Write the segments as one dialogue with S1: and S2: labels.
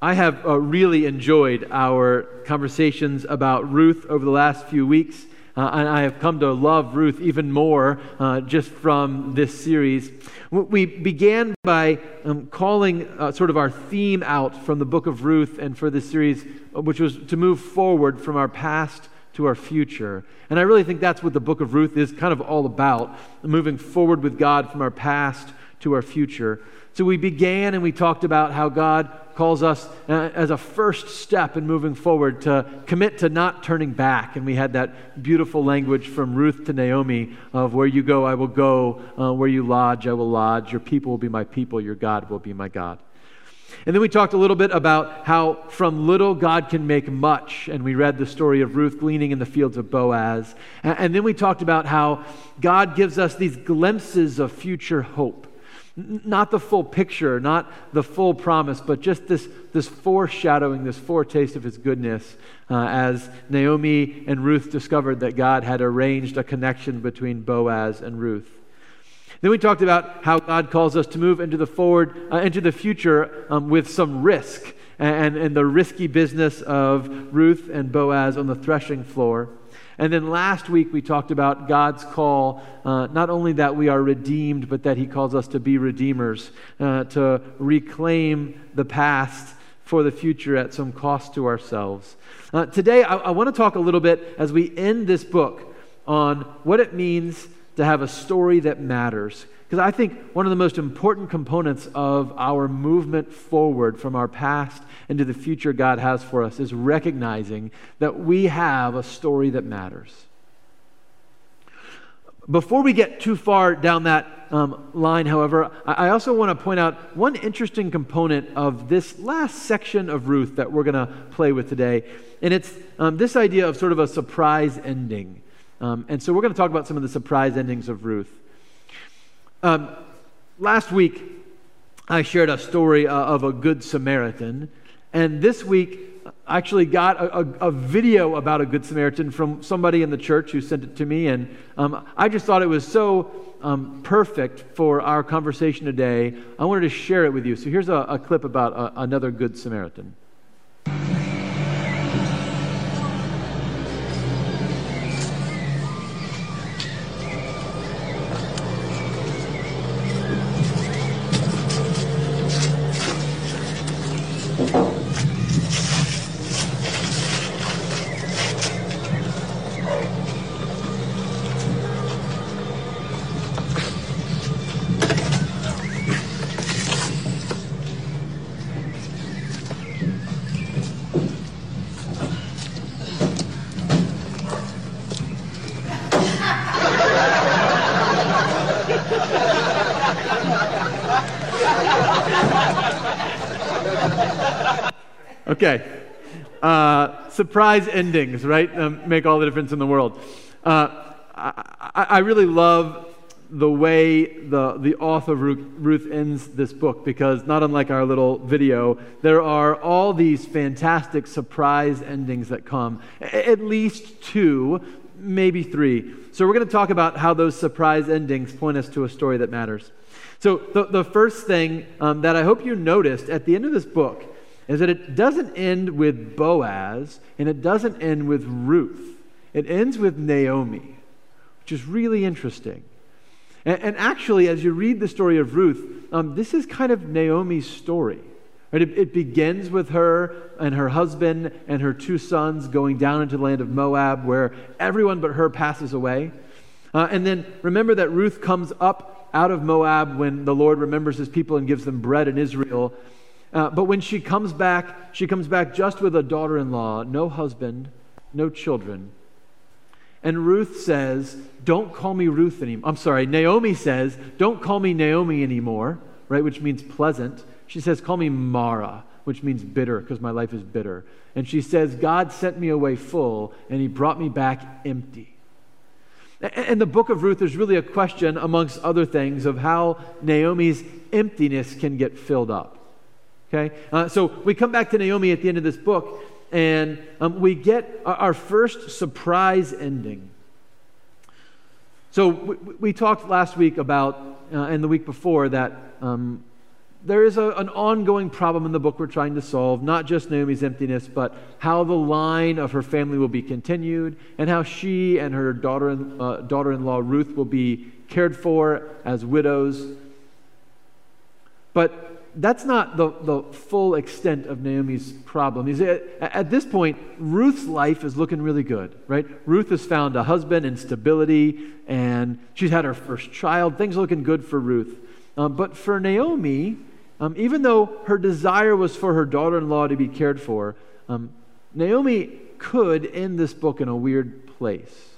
S1: I have uh, really enjoyed our conversations about Ruth over the last few weeks. Uh, and I have come to love Ruth even more uh, just from this series. We began by um, calling uh, sort of our theme out from the book of Ruth and for this series, uh, which was to move forward from our past to our future. And I really think that's what the book of Ruth is kind of all about moving forward with God from our past to our future. So we began and we talked about how God calls us uh, as a first step in moving forward to commit to not turning back. And we had that beautiful language from Ruth to Naomi of where you go, I will go, uh, where you lodge, I will lodge, your people will be my people, your God will be my God. And then we talked a little bit about how from little God can make much. And we read the story of Ruth gleaning in the fields of Boaz. And then we talked about how God gives us these glimpses of future hope not the full picture, not the full promise, but just this, this foreshadowing, this foretaste of his goodness uh, as Naomi and Ruth discovered that God had arranged a connection between Boaz and Ruth. Then we talked about how God calls us to move into the forward, uh, into the future um, with some risk and, and the risky business of Ruth and Boaz on the threshing floor. And then last week we talked about God's call, uh, not only that we are redeemed, but that He calls us to be redeemers, uh, to reclaim the past for the future at some cost to ourselves. Uh, today, I, I want to talk a little bit as we end this book on what it means to have a story that matters. Because I think one of the most important components of our movement forward from our past into the future God has for us is recognizing that we have a story that matters. Before we get too far down that um, line, however, I also want to point out one interesting component of this last section of Ruth that we're going to play with today. And it's um, this idea of sort of a surprise ending. Um, and so we're going to talk about some of the surprise endings of Ruth. Um, last week, I shared a story uh, of a good Samaritan. And this week, I actually got a, a, a, video about a Good Samaritan from somebody in the church who sent it to me. And um, I just thought it was so um, perfect for our conversation today. I wanted to share it with you. So here's a, a clip about uh, another Good Samaritan. Okay. Uh, surprise endings, right? Um, make all the difference in the world. Uh, I, I, really love the way the, the author Ruth, ends this book because, not unlike our little video, there are all these fantastic surprise endings that come. At least two, maybe three. So, we're going to talk about how those surprise endings point us to a story that matters. So, the, the first thing um, that I hope you noticed at the end of this book is that it doesn't end with Boaz and it doesn't end with Ruth. It ends with Naomi, which is really interesting. And, and actually, as you read the story of Ruth, um, this is kind of Naomi's story. Right? It, it, begins with her and her husband and her two sons going down into the land of Moab, where everyone but her passes away. Uh, and then remember that Ruth comes up out of Moab when the Lord remembers his people and gives them bread in Israel. Uh, but when she comes back, she comes back just with a daughter in law, no husband, no children. And Ruth says, Don't call me Ruth anymore. I'm sorry, Naomi says, Don't call me Naomi anymore, right, which means pleasant. She says, Call me Mara, which means bitter, because my life is bitter. And she says, God sent me away full, and he brought me back empty. And the book of Ruth is really a question, amongst other things, of how Naomi's emptiness can get filled up. Okay? Uh, so we come back to Naomi at the end of this book, and um, we get our first surprise ending. So we, we talked last week about, uh, and the week before, that um, there is a, an ongoing problem in the book we're trying to solve, not just Naomi's emptiness, but how the line of her family will be continued and how she and her daughter, uh, daughter-in-law Ruth will be cared for as widows. But that's not the, the full extent of Naomi's problem. At, at this point, Ruth's life is looking really good, right? Ruth has found a husband and stability, and she's had her first child. Things are looking good for Ruth. Um, but for Naomi, um, even though her desire was for her daughter in law to be cared for, um, Naomi could end this book in a weird place,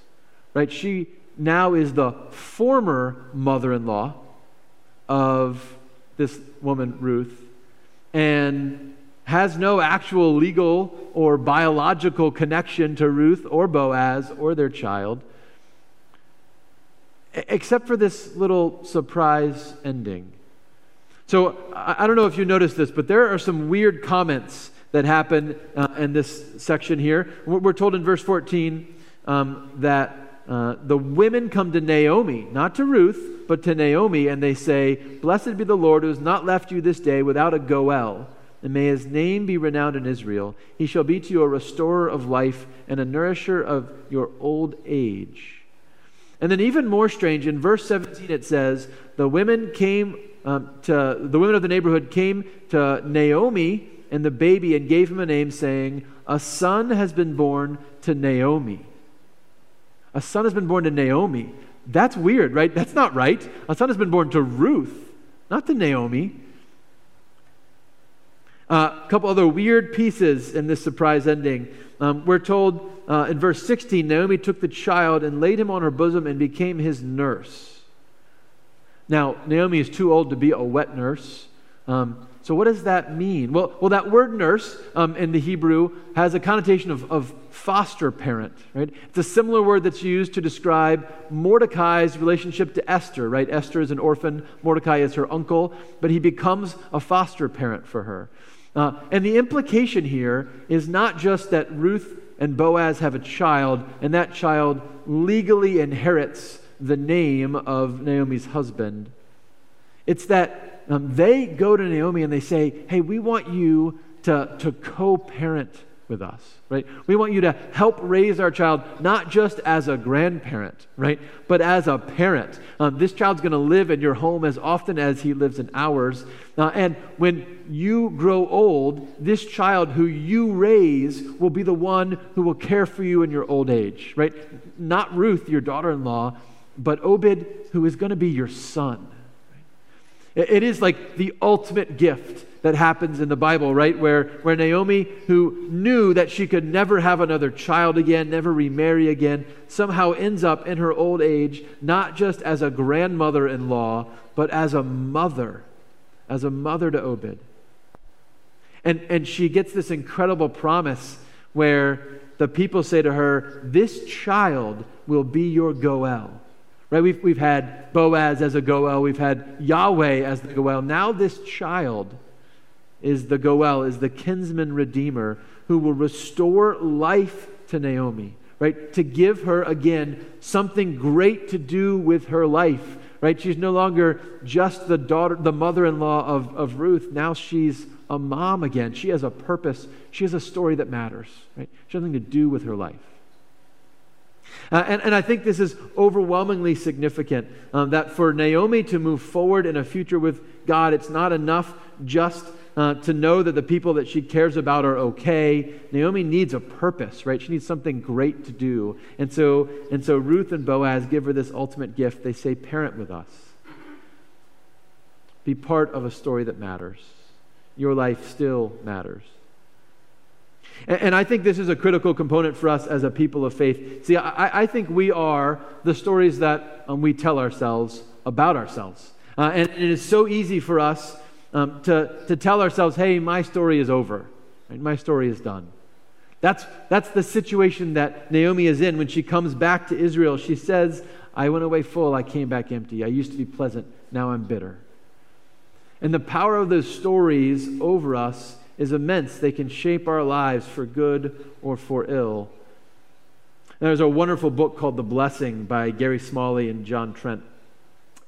S1: right? She now is the former mother in law of this woman, Ruth, and has no actual legal or biological connection to Ruth or Boaz or their child, except for this little surprise ending. So I don't know if you noticed this, but there are some weird comments that happen uh, in this section here. We're told in verse 14 um, that uh, the women come to Naomi, not to Ruth, but to Naomi, and they say, Blessed be the Lord who has not left you this day without a Goel, and may his name be renowned in Israel. He shall be to you a restorer of life and a nourisher of your old age. And then, even more strange, in verse 17 it says, The women came um, to the women of the neighborhood came to Naomi and the baby and gave him a name, saying, A son has been born to Naomi. A son has been born to Naomi. That's weird, right? That's not right. A son has been born to Ruth, not to Naomi. A uh, couple other weird pieces in this surprise ending. Um, we're told uh, in verse 16 Naomi took the child and laid him on her bosom and became his nurse. Now, Naomi is too old to be a wet nurse. Um, so, what does that mean? Well, well that word nurse um, in the Hebrew has a connotation of, of foster parent, right? It's a similar word that's used to describe Mordecai's relationship to Esther, right? Esther is an orphan, Mordecai is her uncle, but he becomes a foster parent for her. Uh, and the implication here is not just that Ruth and Boaz have a child, and that child legally inherits the name of Naomi's husband. It's that um, they go to Naomi and they say, Hey, we want you to, to co parent with us, right? We want you to help raise our child, not just as a grandparent, right? But as a parent. Um, this child's going to live in your home as often as he lives in ours. Uh, and when you grow old, this child who you raise will be the one who will care for you in your old age, right? Not Ruth, your daughter in law, but Obed, who is going to be your son. It is like the ultimate gift that happens in the Bible, right? Where, where Naomi, who knew that she could never have another child again, never remarry again, somehow ends up in her old age, not just as a grandmother in law, but as a mother, as a mother to Obed. And, and she gets this incredible promise where the people say to her, This child will be your Goel. Right? We've, we've had Boaz as a Goel, we've had Yahweh as the Goel. Now, this child is the Goel, is the kinsman redeemer who will restore life to Naomi, right? To give her again something great to do with her life, right? She's no longer just the daughter, the mother in law of, of Ruth. Now she's a mom again. She has a purpose, she has a story that matters, right? She has something to do with her life. Uh, and, and I think this is overwhelmingly significant um, that for Naomi to move forward in a future with God, it's not enough just uh, to know that the people that she cares about are okay. Naomi needs a purpose, right? She needs something great to do. And so, and so Ruth and Boaz give her this ultimate gift. They say, Parent with us. Be part of a story that matters. Your life still matters. And, I think this is a critical component for us as a people of faith. See, I, I think we are the stories that um, we tell ourselves about ourselves. Uh, and, and, it is so easy for us um, to, to tell ourselves, hey, my story is over, right? my story is done. That's, that's the situation that Naomi is in when she comes back to Israel. She says, I went away full, I came back empty. I used to be pleasant, now I'm bitter. And the power of those stories over us is immense. They can shape our lives for good or for ill. There's a wonderful book called The Blessing by Gary Smalley and John Trent.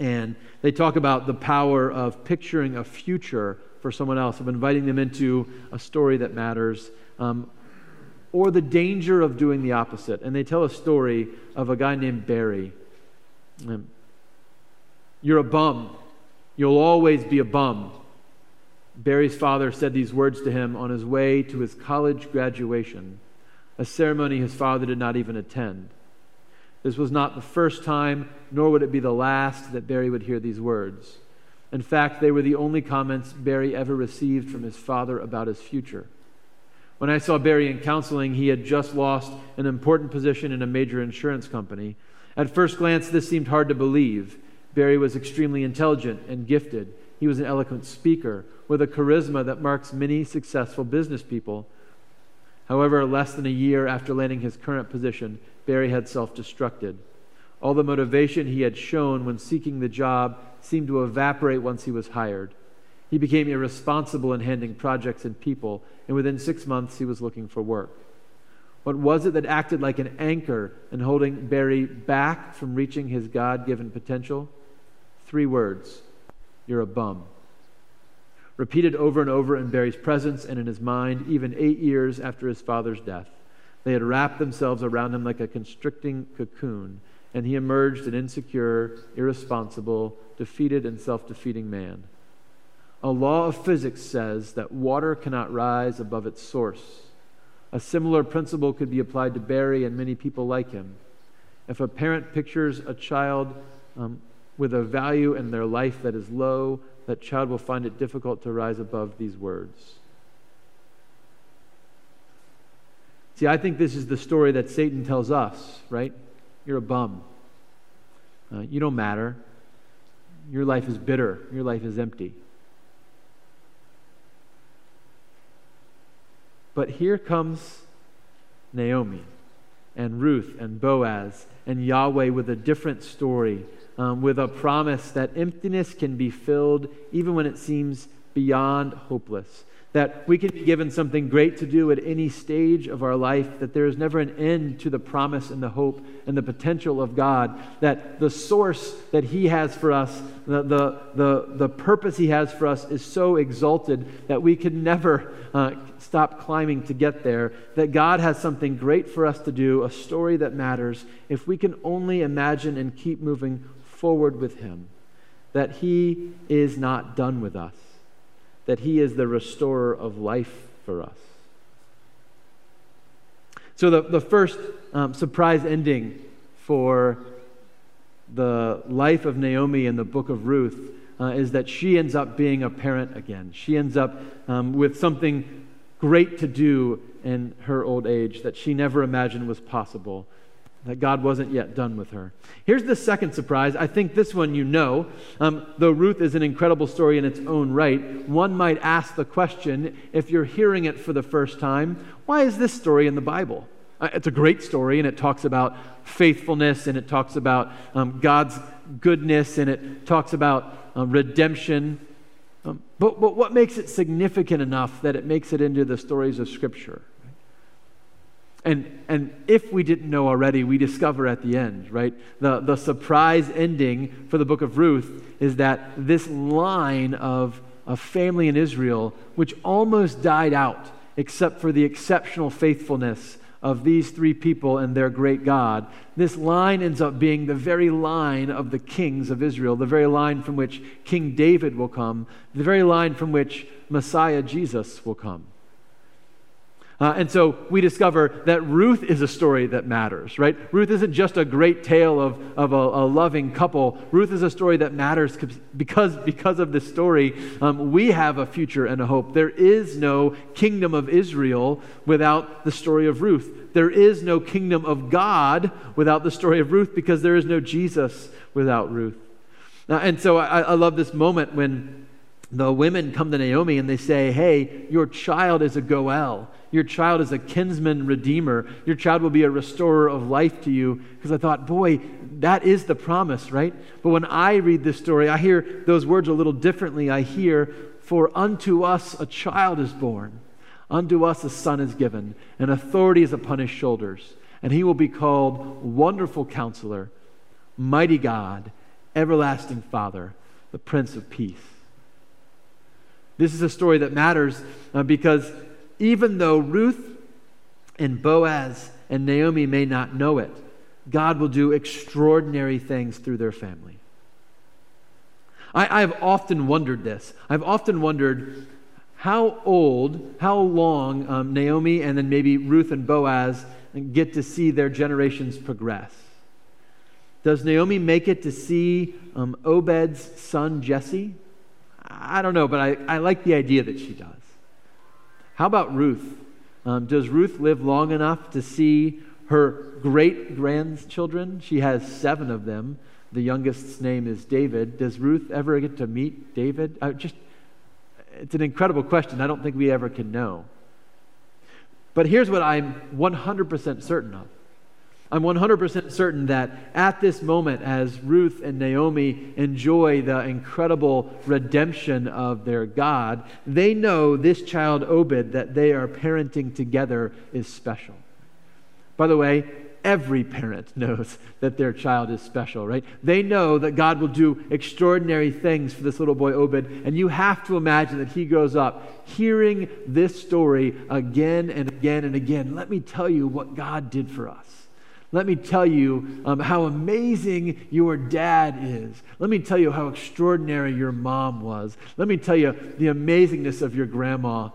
S1: And they talk about the power of picturing a future for someone else, of inviting them into a story that matters, um, or the danger of doing the opposite. And they tell a story of a guy named Barry. Um, You're a bum. You'll always be a bum. Barry's father said these words to him on his way to his college graduation, a ceremony his father did not even attend. This was not the first time, nor would it be the last, that Barry would hear these words. In fact, they were the only comments Barry ever received from his father about his future. When I saw Barry in counseling, he had just lost an important position in a major insurance company. At first glance, this seemed hard to believe. Barry was extremely intelligent and gifted. He was an eloquent speaker with a charisma that marks many successful business people. However, less than a year after landing his current position, Barry had self destructed. All the motivation he had shown when seeking the job seemed to evaporate once he was hired. He became irresponsible in handling projects and people, and within six months he was looking for work. What was it that acted like an anchor in holding Barry back from reaching his God given potential? Three words You're a bum. Repeated over and over in Barry's presence and in his mind, even eight years after his father's death. They had wrapped themselves around him like a constricting cocoon, and he emerged an insecure, irresponsible, defeated, and self defeating man. A law of physics says that water cannot rise above its source. A similar principle could be applied to Barry and many people like him. If a parent pictures a child um, with a value in their life that is low, that child will find it difficult to rise above these words. See, I think this is the story that Satan tells us, right? You're a bum. Uh, you don't matter. Your life is bitter. Your life is empty. But here comes Naomi and Ruth and Boaz and Yahweh with a different story, um, with a promise that emptiness can be filled even when it seems beyond hopeless that we can be given something great to do at any stage of our life, that there is never an end to the promise and the hope and the potential of God, that the source that He has for us, the, the, the, the purpose He has for us is so exalted that we can never uh, stop climbing to get there, that God has something great for us to do, a story that matters, if we can only imagine and keep moving forward with Him, that He is not done with us that He is the restorer of life for us. So, the, the first um, surprise ending for the life of Naomi in the book of Ruth uh, is that she ends up being a parent again. She ends up um, with something great to do in her old age that she never imagined was possible that God wasn't yet done with her. Here's the second surprise. I think this one you know. Um, though Ruth is an incredible story in its own right, one might ask the question if you're hearing it for the first time, why is this story in the Bible? Uh, it's a great story, and it talks about faithfulness, and it talks about um, God's goodness, and it talks about um, redemption. Um, but, but what makes it significant enough that it makes it into the stories of Scripture? And, and if we didn't know already, we discover at the end, right? The, the surprise ending for the book of Ruth is that this line of a family in Israel, which almost died out, except for the exceptional faithfulness of these three people and their great God, this line ends up being the very line of the kings of Israel, the very line from which King David will come, the very line from which Messiah Jesus will come. Uh, and so we discover that Ruth is a story that matters, right? Ruth isn't just a great tale of, of a, a loving couple. Ruth is a story that matters because, because of this story, um, we have a future and a hope. There is no kingdom of Israel without the story of Ruth. There is no kingdom of God without the story of Ruth because there is no Jesus without Ruth. Uh, and so I, I love this moment when the women come to Naomi and they say, Hey, your child is a Goel. Your child is a kinsman redeemer. Your child will be a restorer of life to you. Because I thought, boy, that is the promise, right? But when I read this story, I hear those words a little differently. I hear, For unto us a child is born, unto us a son is given, and authority is upon his shoulders. And he will be called Wonderful Counselor, Mighty God, everlasting Father, the Prince of Peace. This is a story that matters uh, because even though Ruth and Boaz and Naomi may not know it, God will do extraordinary things through their family. I, have often wondered this. I've often wondered how old, how long um, Naomi and then maybe Ruth and Boaz get to see their generations progress. Does Naomi make it to see um, Obed's son Jesse? I don't know, but I, I like the idea that she does. How about Ruth? Um, does Ruth live long enough to see her great grandchildren? She has seven of them. The youngest's name is David. Does Ruth ever get to meet David? Uh, just, it's an incredible question. I don't think we ever can know. But here's what I'm 100% certain of I'm 100% certain that at this moment, as Ruth and Naomi enjoy the incredible redemption of their God, they know this child Obed that they are parenting together is special. By the way, every parent knows that their child is special, right? They know that God will do extraordinary things for this little boy Obed, and you have to imagine that he grows up hearing this story again and again and again. Let me tell you what God did for us. Let me tell you um, how amazing your dad is. Let me tell you how extraordinary your mom was. Let me tell you the amazingness of your grandma.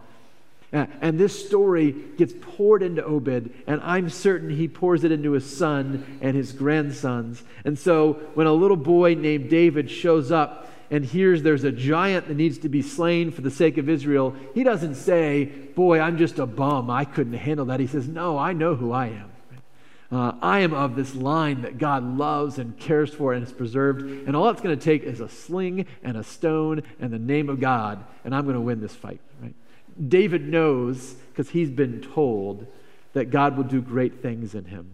S1: And this story gets poured into Obed, and I'm certain he pours it into his son and his grandsons. And so when a little boy named David shows up and hears there's a giant that needs to be slain for the sake of Israel, he doesn't say, Boy, I'm just a bum. I couldn't handle that. He says, No, I know who I am. Uh, I am of this line that God loves and cares for and has preserved. And all it's going to take is a sling and a stone and the name of God, and I'm going to win this fight. Right? David knows, because he's been told, that God will do great things in him.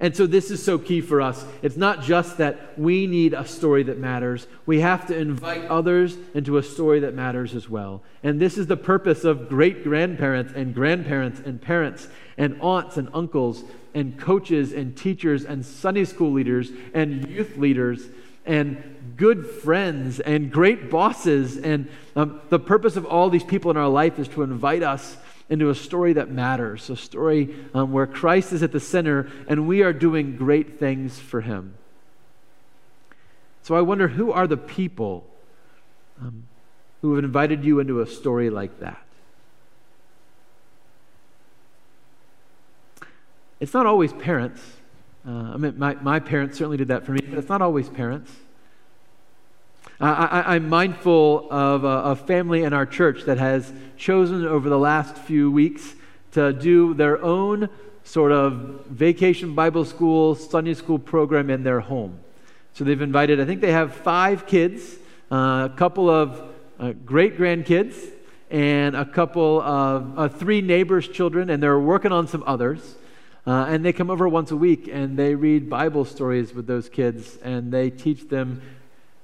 S1: And so this is so key for us. It's not just that we need a story that matters, we have to invite others into a story that matters as well. And this is the purpose of great grandparents and grandparents and parents and aunts and uncles and coaches and teachers and Sunday school leaders and youth leaders and good friends and great bosses. And um, the purpose of all these people in our life is to invite us into a story that matters, a story um, where Christ is at the center and we are doing great things for him. So I wonder who are the people um, who have invited you into a story like that? It's not always parents. Uh, I mean, my, my parents certainly did that for me, but it's not always parents. I, am mindful of a, a, family in our church that has chosen over the last few weeks to do their own sort of vacation Bible school, Sunday school program in their home. So they've invited, I think they have five kids, uh, a couple of uh, great grandkids, and a couple of uh, three neighbors' children, and they're working on some others. Uh, and they come over once a week and they read Bible stories with those kids and they teach them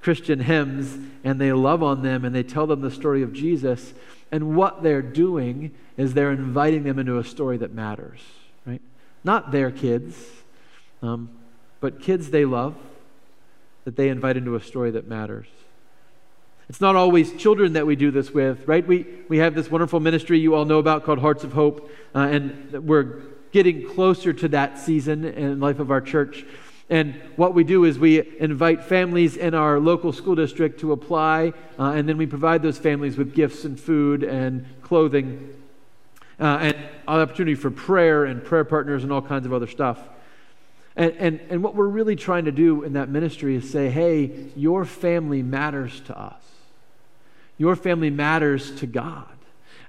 S1: Christian hymns and they love on them and they tell them the story of Jesus. And what they're doing is they're inviting them into a story that matters, right? Not their kids, um, but kids they love that they invite into a story that matters. It's not always children that we do this with, right? We, we have this wonderful ministry you all know about called Hearts of Hope, uh, and we're getting closer to that season in life of our church. And what we do is we invite families in our local school district to apply, uh, and then we provide those families with gifts and food and clothing uh, and opportunity for prayer and prayer partners and all kinds of other stuff. And, and, and what we're really trying to do in that ministry is say, hey, your family matters to us. Your family matters to God.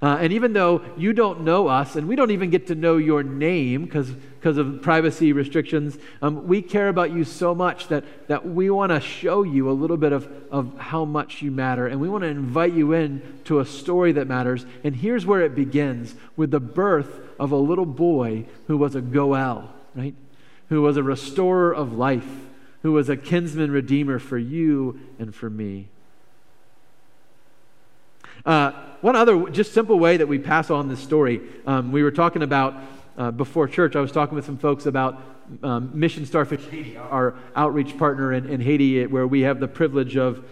S1: Uh, and even though you don't know us, and we don't even get to know your name because of privacy restrictions, um, we care about you so much that, that we want to show you a little bit of, of how much you matter. And we want to invite you in to a story that matters. And here's where it begins with the birth of a little boy who was a Goel, right? Who was a restorer of life, who was a kinsman redeemer for you and for me. Uh, one other just simple way that we pass on this story, um, we were talking about uh, before church, I was talking with some folks about um, Mission Starfish Haiti, our outreach partner in, in Haiti, where we have the privilege of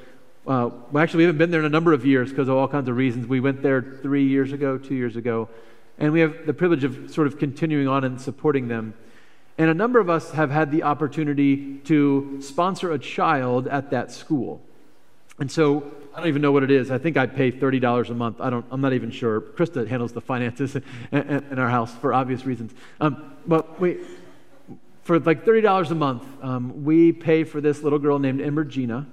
S1: uh, well, actually, we haven't been there in a number of years because of all kinds of reasons. We went there three years ago, two years ago, and we have the privilege of sort of continuing on and supporting them. And a number of us have had the opportunity to sponsor a child at that school. And so I don't even know what it is. I think I pay $30 a month. I don't, I'm not even sure. Krista handles the finances in, our house for obvious reasons. Um, but we, for like $30 a month, um, we pay for this little girl named Emergina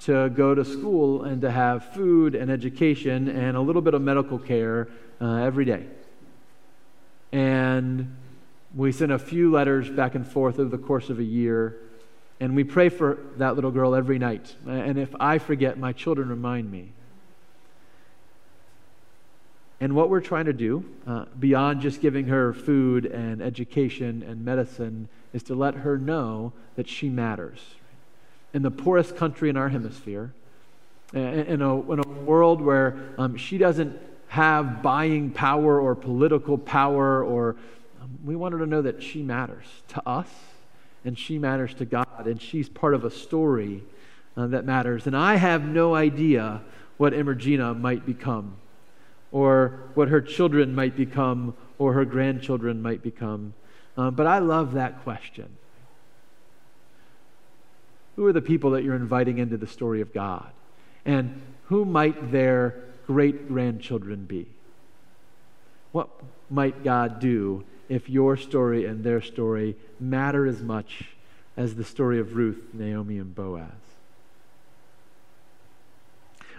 S1: to go to school and to have food and education and a little bit of medical care uh, every day. And we send a few letters back and forth over the course of a year. And we pray for that little girl every night. And if I forget, my children remind me. And what we're trying to do, uh, beyond just giving her food and education and medicine, is to let her know that she matters in the poorest country in our hemisphere, in a, in a world where um, she doesn't have buying power or political power, or um, we want her to know that she matters to us and she matters to God, and she's part of a story uh, that matters. And I have no idea what Emergina might become, or what her children might become, or her grandchildren might become. Uh, but I love that question. Who are the people that you're inviting into the story of God? And who might their great grandchildren be? What might God do if your story and their story matter as much as the story of Ruth, Naomi, and Boaz?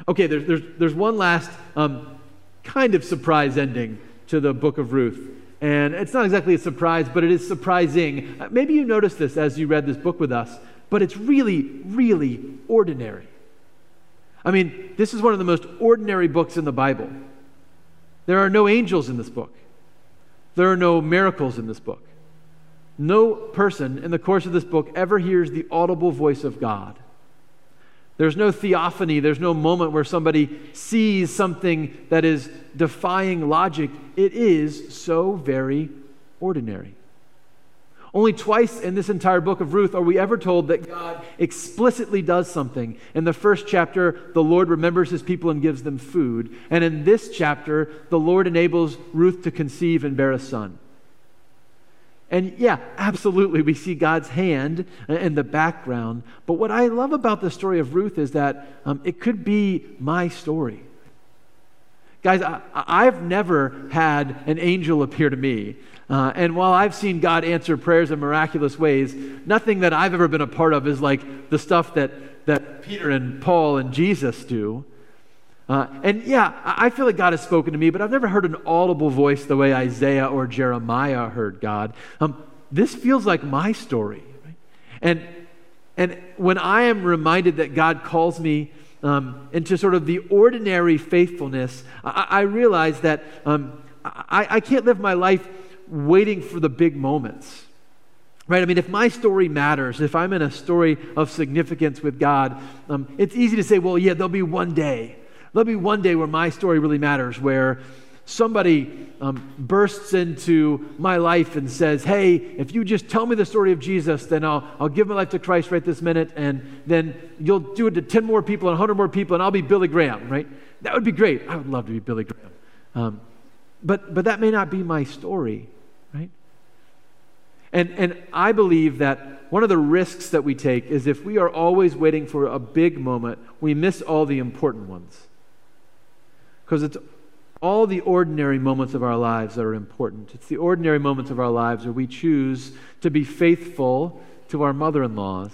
S1: Okay, there's, there's, there's one last um, kind of surprise ending to the book of Ruth. And it's not exactly a surprise, but it is surprising. Uh, maybe you noticed this as you read this book with us but it's really, really ordinary. I mean, this is one of the most ordinary books in the Bible. There are no angels in this book, there are no miracles in this book. No person in the course of this book ever hears the audible voice of God. There's no theophany. There's no moment where somebody sees something that is defying logic. It is so very ordinary. Only twice in this entire book of Ruth are we ever told that God explicitly does something. In the first chapter, the Lord remembers his people and gives them food. And in this chapter, the Lord enables Ruth to conceive and bear a son. And yeah, absolutely, we see God's hand in the background. But what I love about the story of Ruth is that um, it could be my story. Guys, I, have never had an angel appear to me. Uh, and while I've seen God answer prayers in miraculous ways, nothing that I've ever been a part of is like the stuff that, that Peter and Paul and Jesus do. Uh, and yeah, I feel like God has spoken to me, but I've never heard an audible voice the way Isaiah or Jeremiah heard God. Um, this feels like my story. Right? And, and when I am reminded that God calls me um, into sort of the ordinary faithfulness, I, I realize that um, I, I can't live my life waiting for the big moments. Right? I mean, if my story matters, if I'm in a story of significance with God, um, it's easy to say, well, yeah, there'll be one day. There'll be one day where my story really matters, where somebody um, bursts into my life and says, Hey, if you just tell me the story of Jesus, then I'll, I'll give my life to Christ right this minute, and then you'll do it to 10 more people and 100 more people, and I'll be Billy Graham, right? That would be great. I would love to be Billy Graham. Um, but, but that may not be my story, right? And, and I believe that one of the risks that we take is if we are always waiting for a big moment, we miss all the important ones. Because it's all the ordinary moments of our lives that are important. It's the ordinary moments of our lives where we choose to be faithful to our mother in laws.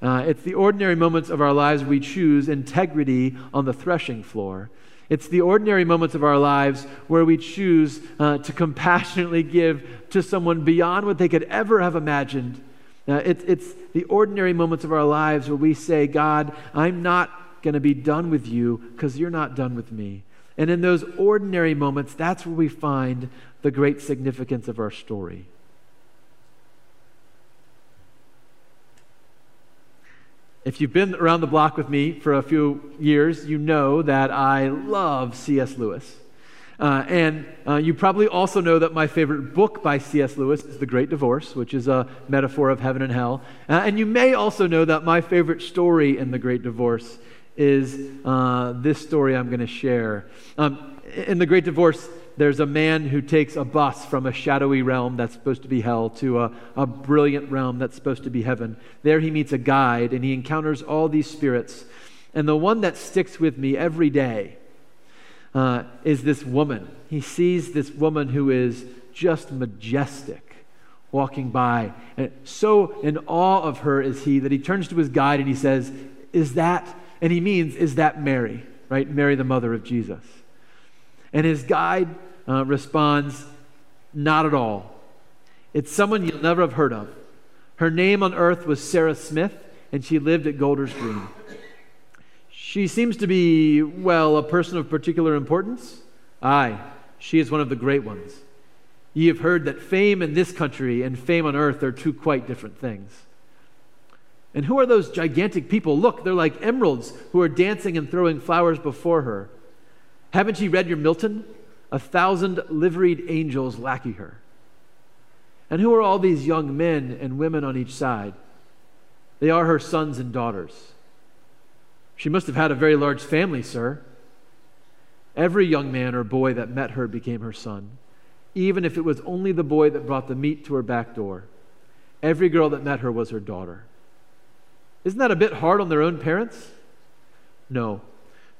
S1: Uh, it's the ordinary moments of our lives we choose integrity on the threshing floor. It's the ordinary moments of our lives where we choose uh, to compassionately give to someone beyond what they could ever have imagined. Uh, it, it's the ordinary moments of our lives where we say, God, I'm not going to be done with you because you're not done with me. And in those ordinary moments, that's where we find the great significance of our story. If you've been around the block with me for a few years, you know that I love C.S. Lewis. Uh, and uh, you probably also know that my favorite book by C.S. Lewis is The Great Divorce, which is a metaphor of heaven and hell. Uh, and you may also know that my favorite story in The Great Divorce is uh, this story I'm going to share. Um, in The Great Divorce, there's a man who takes a bus from a shadowy realm that's supposed to be hell to a, a brilliant realm that's supposed to be heaven. There he meets a guide and he encounters all these spirits. And the one that sticks with me every day uh, is this woman. He sees this woman who is just majestic walking by. And so in awe of her is he that he turns to his guide and he says, Is that, and he means, Is that Mary, right? Mary, the mother of Jesus. And his guide uh, responds, Not at all. It's someone you'll never have heard of. Her name on earth was Sarah Smith, and she lived at Golders Green. She seems to be, well, a person of particular importance. Aye, she is one of the great ones. Ye have heard that fame in this country and fame on earth are two quite different things. And who are those gigantic people? Look, they're like emeralds who are dancing and throwing flowers before her. Haven't you read your Milton? A thousand liveried angels lackey her. And who are all these young men and women on each side? They are her sons and daughters. She must have had a very large family, sir. Every young man or boy that met her became her son, even if it was only the boy that brought the meat to her back door. Every girl that met her was her daughter. Isn't that a bit hard on their own parents? No.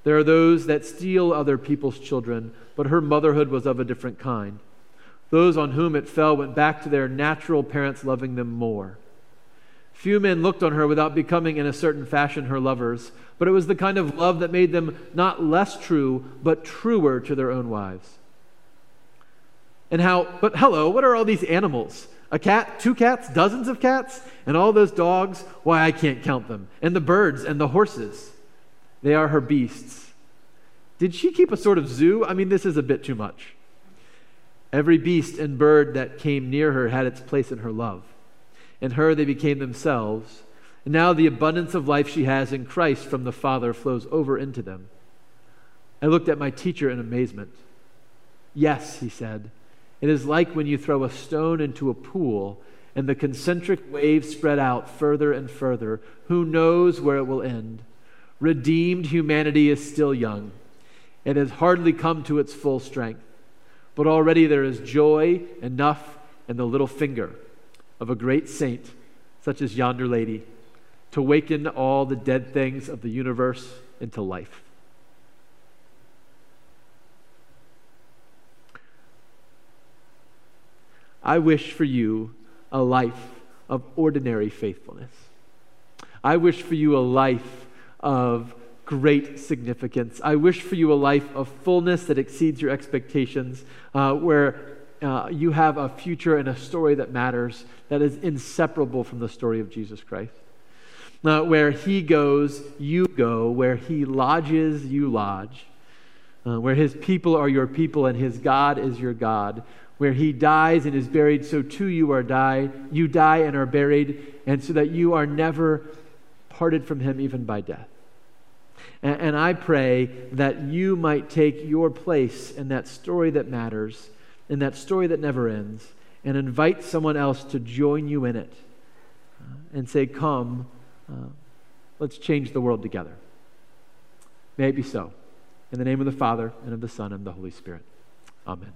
S1: There are those that steal other people's children, but her motherhood was of a different kind. Those on whom it fell went back to their natural parents, loving them more. Few men looked on her without becoming, in a certain fashion, her lovers, but it was the kind of love that made them not less true, but truer to their own wives. And how, but hello, what are all these animals? A cat, two cats, dozens of cats, and all those dogs? Why, I can't count them. And the birds and the horses. They are her beasts. Did she keep a sort of zoo? I mean, this is a bit too much. Every beast and bird that came near her had its place in her love. In her they became themselves. And now the abundance of life she has in Christ from the Father flows over into them. I looked at my teacher in amazement. Yes, he said, it is like when you throw a stone into a pool and the concentric waves spread out further and further. Who knows where it will end? Redeemed humanity is still young. It has hardly come to its full strength. But already there is joy enough in the little finger of a great saint, such as yonder lady, to waken all the dead things of the universe into life. I wish for you a life of ordinary faithfulness. I wish for you a life of great significance. I wish for you a life of fullness that exceeds your expectations, uh, where uh, you have a future and a story that matters, that is inseparable from the story of Jesus Christ. Uh, where he goes, you go. Where he lodges, you lodge. Uh, where his people are your people and his God is your God. Where he dies and is buried, so too you are die. You die and are buried, and so that you are never parted from him even by death. And, and I pray that you might take your place in that story that matters in that story that never ends and invite someone else to join you in it uh, and say, Come, uh, let's change the world together. May it be so. In the name of the Father, and of the Son, and of the Holy Spirit. Amen.